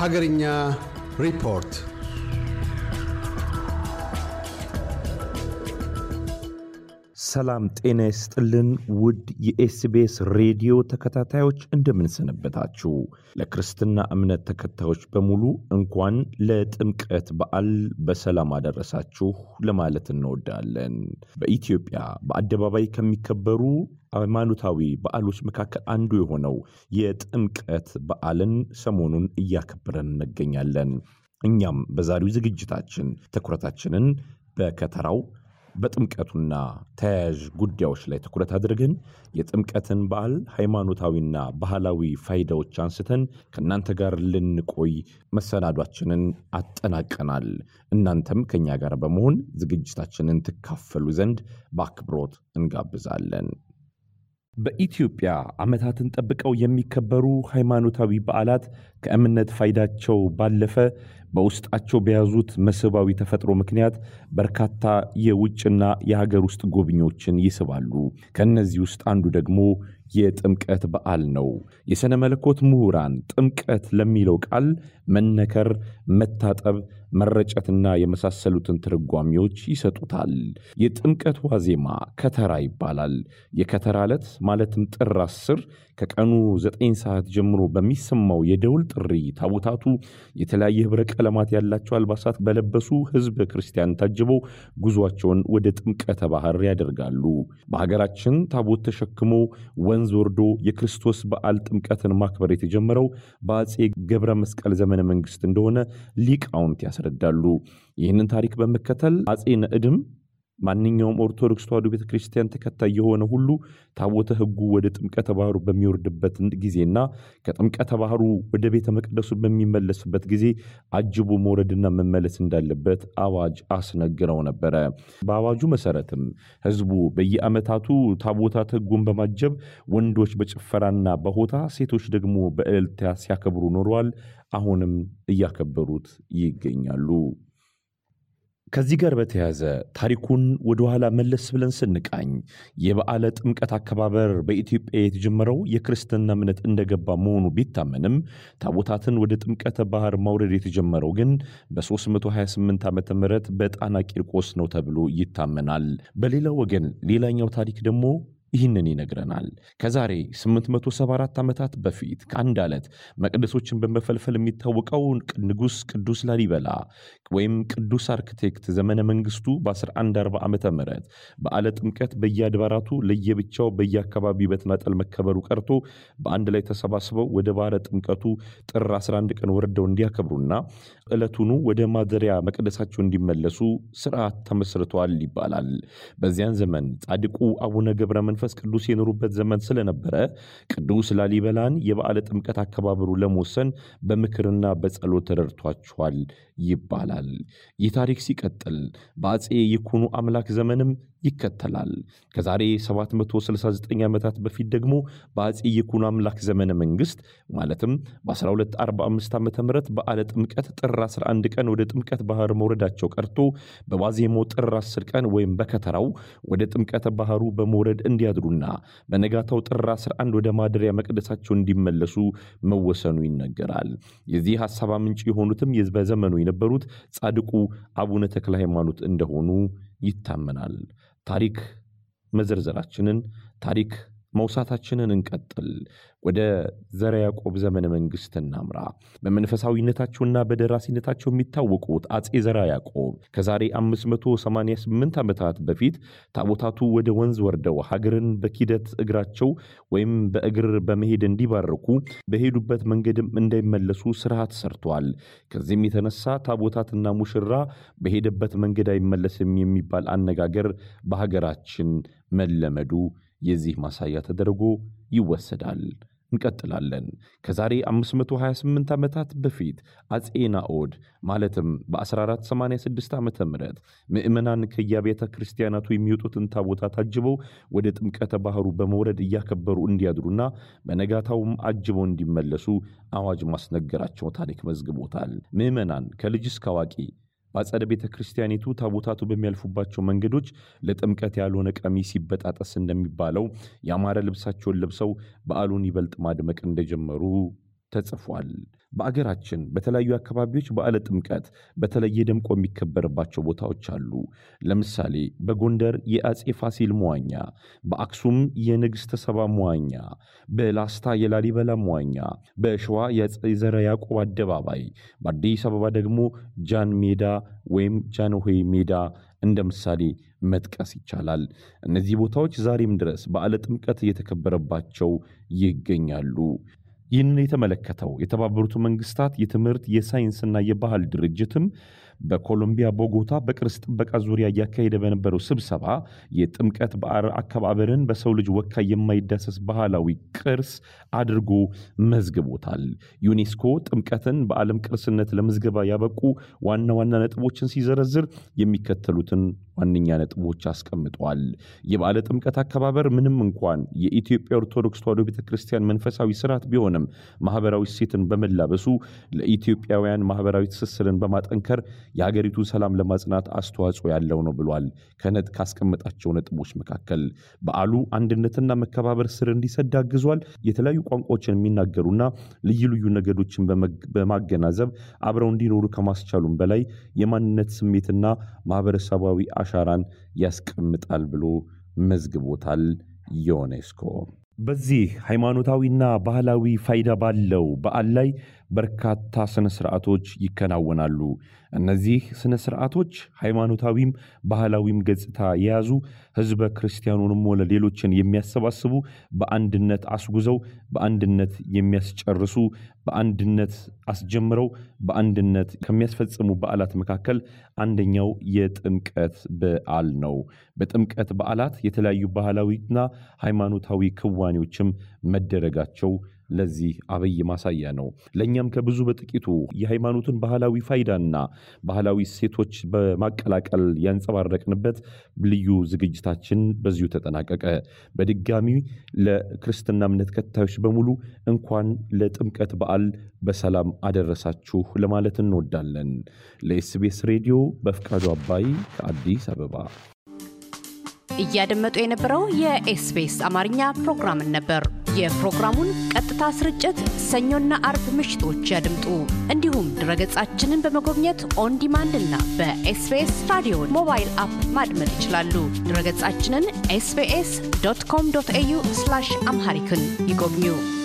ሀገርኛ ሪፖርት ሰላም ጤና ይስጥልን ውድ የኤስቤስ ሬዲዮ ተከታታዮች እንደምንሰነበታችሁ። ለክርስትና እምነት ተከታዮች በሙሉ እንኳን ለጥምቀት በዓል በሰላም አደረሳችሁ ለማለት እንወዳለን። በኢትዮጵያ በአደባባይ ከሚከበሩ ሃይማኖታዊ በዓሎች መካከል አንዱ የሆነው የጥምቀት በዓልን ሰሞኑን እያከበረን እንገኛለን። እኛም በዛሬው ዝግጅታችን ትኩረታችንን በከተራው በጥምቀቱና ተያያዥ ጉዳዮች ላይ ትኩረት አድርገን የጥምቀትን በዓል ሃይማኖታዊና ባህላዊ ፋይዳዎች አንስተን ከእናንተ ጋር ልንቆይ መሰናዷችንን አጠናቀናል። እናንተም ከእኛ ጋር በመሆን ዝግጅታችንን ትካፈሉ ዘንድ በአክብሮት እንጋብዛለን። በኢትዮጵያ ዓመታትን ጠብቀው የሚከበሩ ሃይማኖታዊ በዓላት ከእምነት ፋይዳቸው ባለፈ በውስጣቸው በያዙት መስህባዊ ተፈጥሮ ምክንያት በርካታ የውጭና የሀገር ውስጥ ጎብኚዎችን ይስባሉ። ከእነዚህ ውስጥ አንዱ ደግሞ የጥምቀት በዓል ነው። የሥነ መለኮት ምሁራን ጥምቀት ለሚለው ቃል መነከር፣ መታጠብ፣ መረጨትና የመሳሰሉትን ትርጓሜዎች ይሰጡታል። የጥምቀት ዋዜማ ከተራ ይባላል። የከተራ ዕለት ማለትም ጥር አስር ከቀኑ ዘጠኝ ሰዓት ጀምሮ በሚሰማው የደውል ጥሪ ታቦታቱ የተለያየ ኅብረ ቀለማት ያላቸው አልባሳት በለበሱ ሕዝበ ክርስቲያን ታጅበው ጉዟቸውን ወደ ጥምቀተ ባሕር ያደርጋሉ። በሀገራችን ታቦት ተሸክሞ ወንዝ ወርዶ የክርስቶስ በዓል ጥምቀትን ማክበር የተጀመረው በአፄ ገብረ መስቀል ዘመነ መንግሥት እንደሆነ ሊቃውንት ያስረዳሉ። ይህንን ታሪክ በመከተል አፄ ነዕድም ማንኛውም ኦርቶዶክስ ተዋሕዶ ቤተ ክርስቲያን ተከታይ የሆነ ሁሉ ታቦተ ሕጉ ወደ ጥምቀተ ባሕሩ በሚወርድበት ጊዜና ከጥምቀተ ባሕሩ ወደ ቤተ መቅደሱ በሚመለስበት ጊዜ አጅቦ መውረድና መመለስ እንዳለበት አዋጅ አስነግረው ነበረ። በአዋጁ መሰረትም ሕዝቡ በየዓመታቱ ታቦታት ሕጉን በማጀብ ወንዶች በጭፈራና በሆታ ሴቶች ደግሞ በእልልታ ሲያከብሩ ኖረዋል። አሁንም እያከበሩት ይገኛሉ። ከዚህ ጋር በተያያዘ ታሪኩን ወደ ኋላ መለስ ብለን ስንቃኝ የበዓለ ጥምቀት አከባበር በኢትዮጵያ የተጀመረው የክርስትና እምነት እንደገባ መሆኑ ቢታመንም ታቦታትን ወደ ጥምቀተ ባሕር ማውረድ የተጀመረው ግን በ328 ዓ ም በጣና ቂርቆስ ነው ተብሎ ይታመናል። በሌላ ወገን ሌላኛው ታሪክ ደግሞ ይህንን ይነግረናል። ከዛሬ 874 ዓመታት በፊት ከአንድ ዓለት መቅደሶችን በመፈልፈል የሚታወቀው ንጉሥ ቅዱስ ላሊበላ ወይም ቅዱስ አርክቴክት ዘመነ መንግስቱ በ1140 ዓ ም በዓለ ጥምቀት በየአድባራቱ ለየብቻው በየአካባቢው በተናጠል መከበሩ ቀርቶ በአንድ ላይ ተሰባስበው ወደ ባሕረ ጥምቀቱ ጥር 11 ቀን ወርደው እንዲያከብሩና ዕለቱኑ ወደ ማደሪያ መቅደሳቸው እንዲመለሱ ስርዓት ተመስርቷል ይባላል። በዚያን ዘመን ጻድቁ አቡነ ገብረ መንፈስ ቅዱስ የኖሩበት ዘመን ስለነበረ ቅዱስ ላሊበላን የበዓለ ጥምቀት አከባበሩ ለመወሰን በምክርና በጸሎት ተረድቷቸዋል ይባላል። ይህ ታሪክ ሲቀጥል በአፄ ይኩኖ አምላክ ዘመንም ይከተላል። ከዛሬ 769 ዓመታት በፊት ደግሞ በአፄ ይኩኖ አምላክ ዘመነ መንግሥት ማለትም በ1245 ዓ ም በዓለ ጥምቀት ጥር 11 ቀን ወደ ጥምቀት ባሕር መውረዳቸው ቀርቶ በዋዜማው ጥር 10 ቀን ወይም በከተራው ወደ ጥምቀተ ባሕሩ በመውረድ እንዲያድሩና በነጋታው ጥር 11 ወደ ማደሪያ መቅደሳቸው እንዲመለሱ መወሰኑ ይነገራል። የዚህ ሐሳብ ምንጭ የሆኑትም በዘመኑ የነበሩት ጻድቁ አቡነ ተክለ ሃይማኖት እንደሆኑ ይታመናል። ታሪክ መዘርዘራችንን ታሪክ መውሳታችንን እንቀጥል። ወደ ዘረ ያዕቆብ ዘመነ መንግሥት እናምራ። በመንፈሳዊነታቸውና በደራሲነታቸው የሚታወቁት አፄ ዘራ ያዕቆብ ከዛሬ 588 ዓመታት በፊት ታቦታቱ ወደ ወንዝ ወርደው ሀገርን በኪደት እግራቸው ወይም በእግር በመሄድ እንዲባርኩ በሄዱበት መንገድም እንዳይመለሱ ስርዓት ሰርተዋል። ከዚህም የተነሳ ታቦታትና ሙሽራ በሄደበት መንገድ አይመለስም የሚባል አነጋገር በሀገራችን መለመዱ የዚህ ማሳያ ተደርጎ ይወሰዳል። እንቀጥላለን። ከዛሬ 528 ዓመታት በፊት አፄ ናኦድ ማለትም በ1486 ዓ ም ምዕመናን ከየቤተ ክርስቲያናቱ የሚወጡትን ታቦታት አጅበው ወደ ጥምቀተ ባሕሩ በመውረድ እያከበሩ እንዲያድሩና በነጋታውም አጅበው እንዲመለሱ አዋጅ ማስነገራቸው ታሪክ መዝግቦታል። ምዕመናን ከልጅ እስከ አዋቂ በአጸደ ቤተ ክርስቲያኒቱ ታቦታቱ በሚያልፉባቸው መንገዶች ለጥምቀት ያልሆነ ቀሚስ ሲበጣጠስ እንደሚባለው ያማረ ልብሳቸውን ለብሰው በዓሉን ይበልጥ ማድመቅ እንደጀመሩ ተጽፏል። በአገራችን በተለያዩ አካባቢዎች በዓለ ጥምቀት በተለየ ደምቆ የሚከበርባቸው ቦታዎች አሉ። ለምሳሌ በጎንደር የአጼ ፋሲል መዋኛ፣ በአክሱም የንግሥተ ሰባ መዋኛ፣ በላስታ የላሊበላ መዋኛ፣ በሸዋ የዘረ ያዕቆብ አደባባይ፣ በአዲስ አበባ ደግሞ ጃን ሜዳ ወይም ጃንሆይ ሜዳ እንደ ምሳሌ መጥቀስ ይቻላል። እነዚህ ቦታዎች ዛሬም ድረስ በዓለ ጥምቀት እየተከበረባቸው ይገኛሉ። ይህንን የተመለከተው የተባበሩት መንግስታት የትምህርት የሳይንስና የባህል ድርጅትም በኮሎምቢያ ቦጎታ በቅርስ ጥበቃ ዙሪያ እያካሄደ በነበረው ስብሰባ የጥምቀት በዓል አከባበርን በሰው ልጅ ወካይ የማይዳሰስ ባህላዊ ቅርስ አድርጎ መዝግቦታል። ዩኔስኮ ጥምቀትን በዓለም ቅርስነት ለምዝገባ ያበቁ ዋና ዋና ነጥቦችን ሲዘረዝር የሚከተሉትን ዋነኛ ነጥቦች አስቀምጠዋል። የበዓለ ጥምቀት አከባበር ምንም እንኳን የኢትዮጵያ ኦርቶዶክስ ተዋሕዶ ቤተ ክርስቲያን መንፈሳዊ ስርዓት ቢሆንም ማህበራዊ እሴትን በመላበሱ ለኢትዮጵያውያን ማህበራዊ ትስስርን በማጠንከር የሀገሪቱ ሰላም ለማጽናት አስተዋጽኦ ያለው ነው ብሏል። ከነጥ ካስቀመጣቸው ነጥቦች መካከል በዓሉ አንድነትና መከባበር ስር እንዲሰድ አግዟል። የተለያዩ ቋንቋዎችን የሚናገሩና ልዩ ልዩ ነገዶችን በማገናዘብ አብረው እንዲኖሩ ከማስቻሉም በላይ የማንነት ስሜትና ማህበረሰባዊ አሻራን ያስቀምጣል ብሎ መዝግቦታል ዩኔስኮ። በዚህ ሃይማኖታዊና ባህላዊ ፋይዳ ባለው በዓል ላይ በርካታ ስነ ስርዓቶች ይከናወናሉ። እነዚህ ስነ ስርዓቶች ሃይማኖታዊም ባህላዊም ገጽታ የያዙ ህዝበ ክርስቲያኑንም ሆነ ሌሎችን የሚያሰባስቡ በአንድነት አስጉዘው በአንድነት የሚያስጨርሱ በአንድነት አስጀምረው በአንድነት ከሚያስፈጽሙ በዓላት መካከል አንደኛው የጥምቀት በዓል ነው። በጥምቀት በዓላት የተለያዩ ባህላዊና ሃይማኖታዊ ክዋኔዎችም መደረጋቸው ለዚህ አብይ ማሳያ ነው። ለእኛም ከብዙ በጥቂቱ የሃይማኖትን ባህላዊ ፋይዳና ባህላዊ እሴቶች በማቀላቀል ያንጸባረቅንበት ልዩ ዝግጅታችን በዚሁ ተጠናቀቀ። በድጋሚ ለክርስትና እምነት ተከታዮች በሙሉ እንኳን ለጥምቀት በዓል በሰላም አደረሳችሁ ለማለት እንወዳለን። ለኤስቤስ ሬዲዮ በፍቃዱ አባይ ከአዲስ አበባ። እያደመጡ የነበረው የኤስቢኤስ አማርኛ ፕሮግራምን ነበር። የፕሮግራሙን ቀጥታ ስርጭት ሰኞና አርብ ምሽቶች ያድምጡ። እንዲሁም ድረገጻችንን በመጎብኘት on demand እና በ SBS Radio mobile app ማድመጥ ይችላሉ። ድረገጻችንን SBS dot com dot au Amharic ን ይጎብኙ።